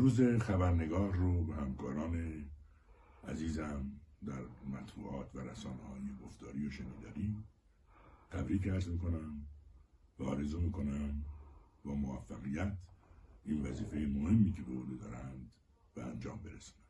روز خبرنگار رو به همکاران عزیزم در مطبوعات و رسانه های گفتاری و شنیداری تبریک عرض می‌کنم و آرزو می‌کنم با موفقیت این وظیفه مهمی که به عهده دارند به انجام برسند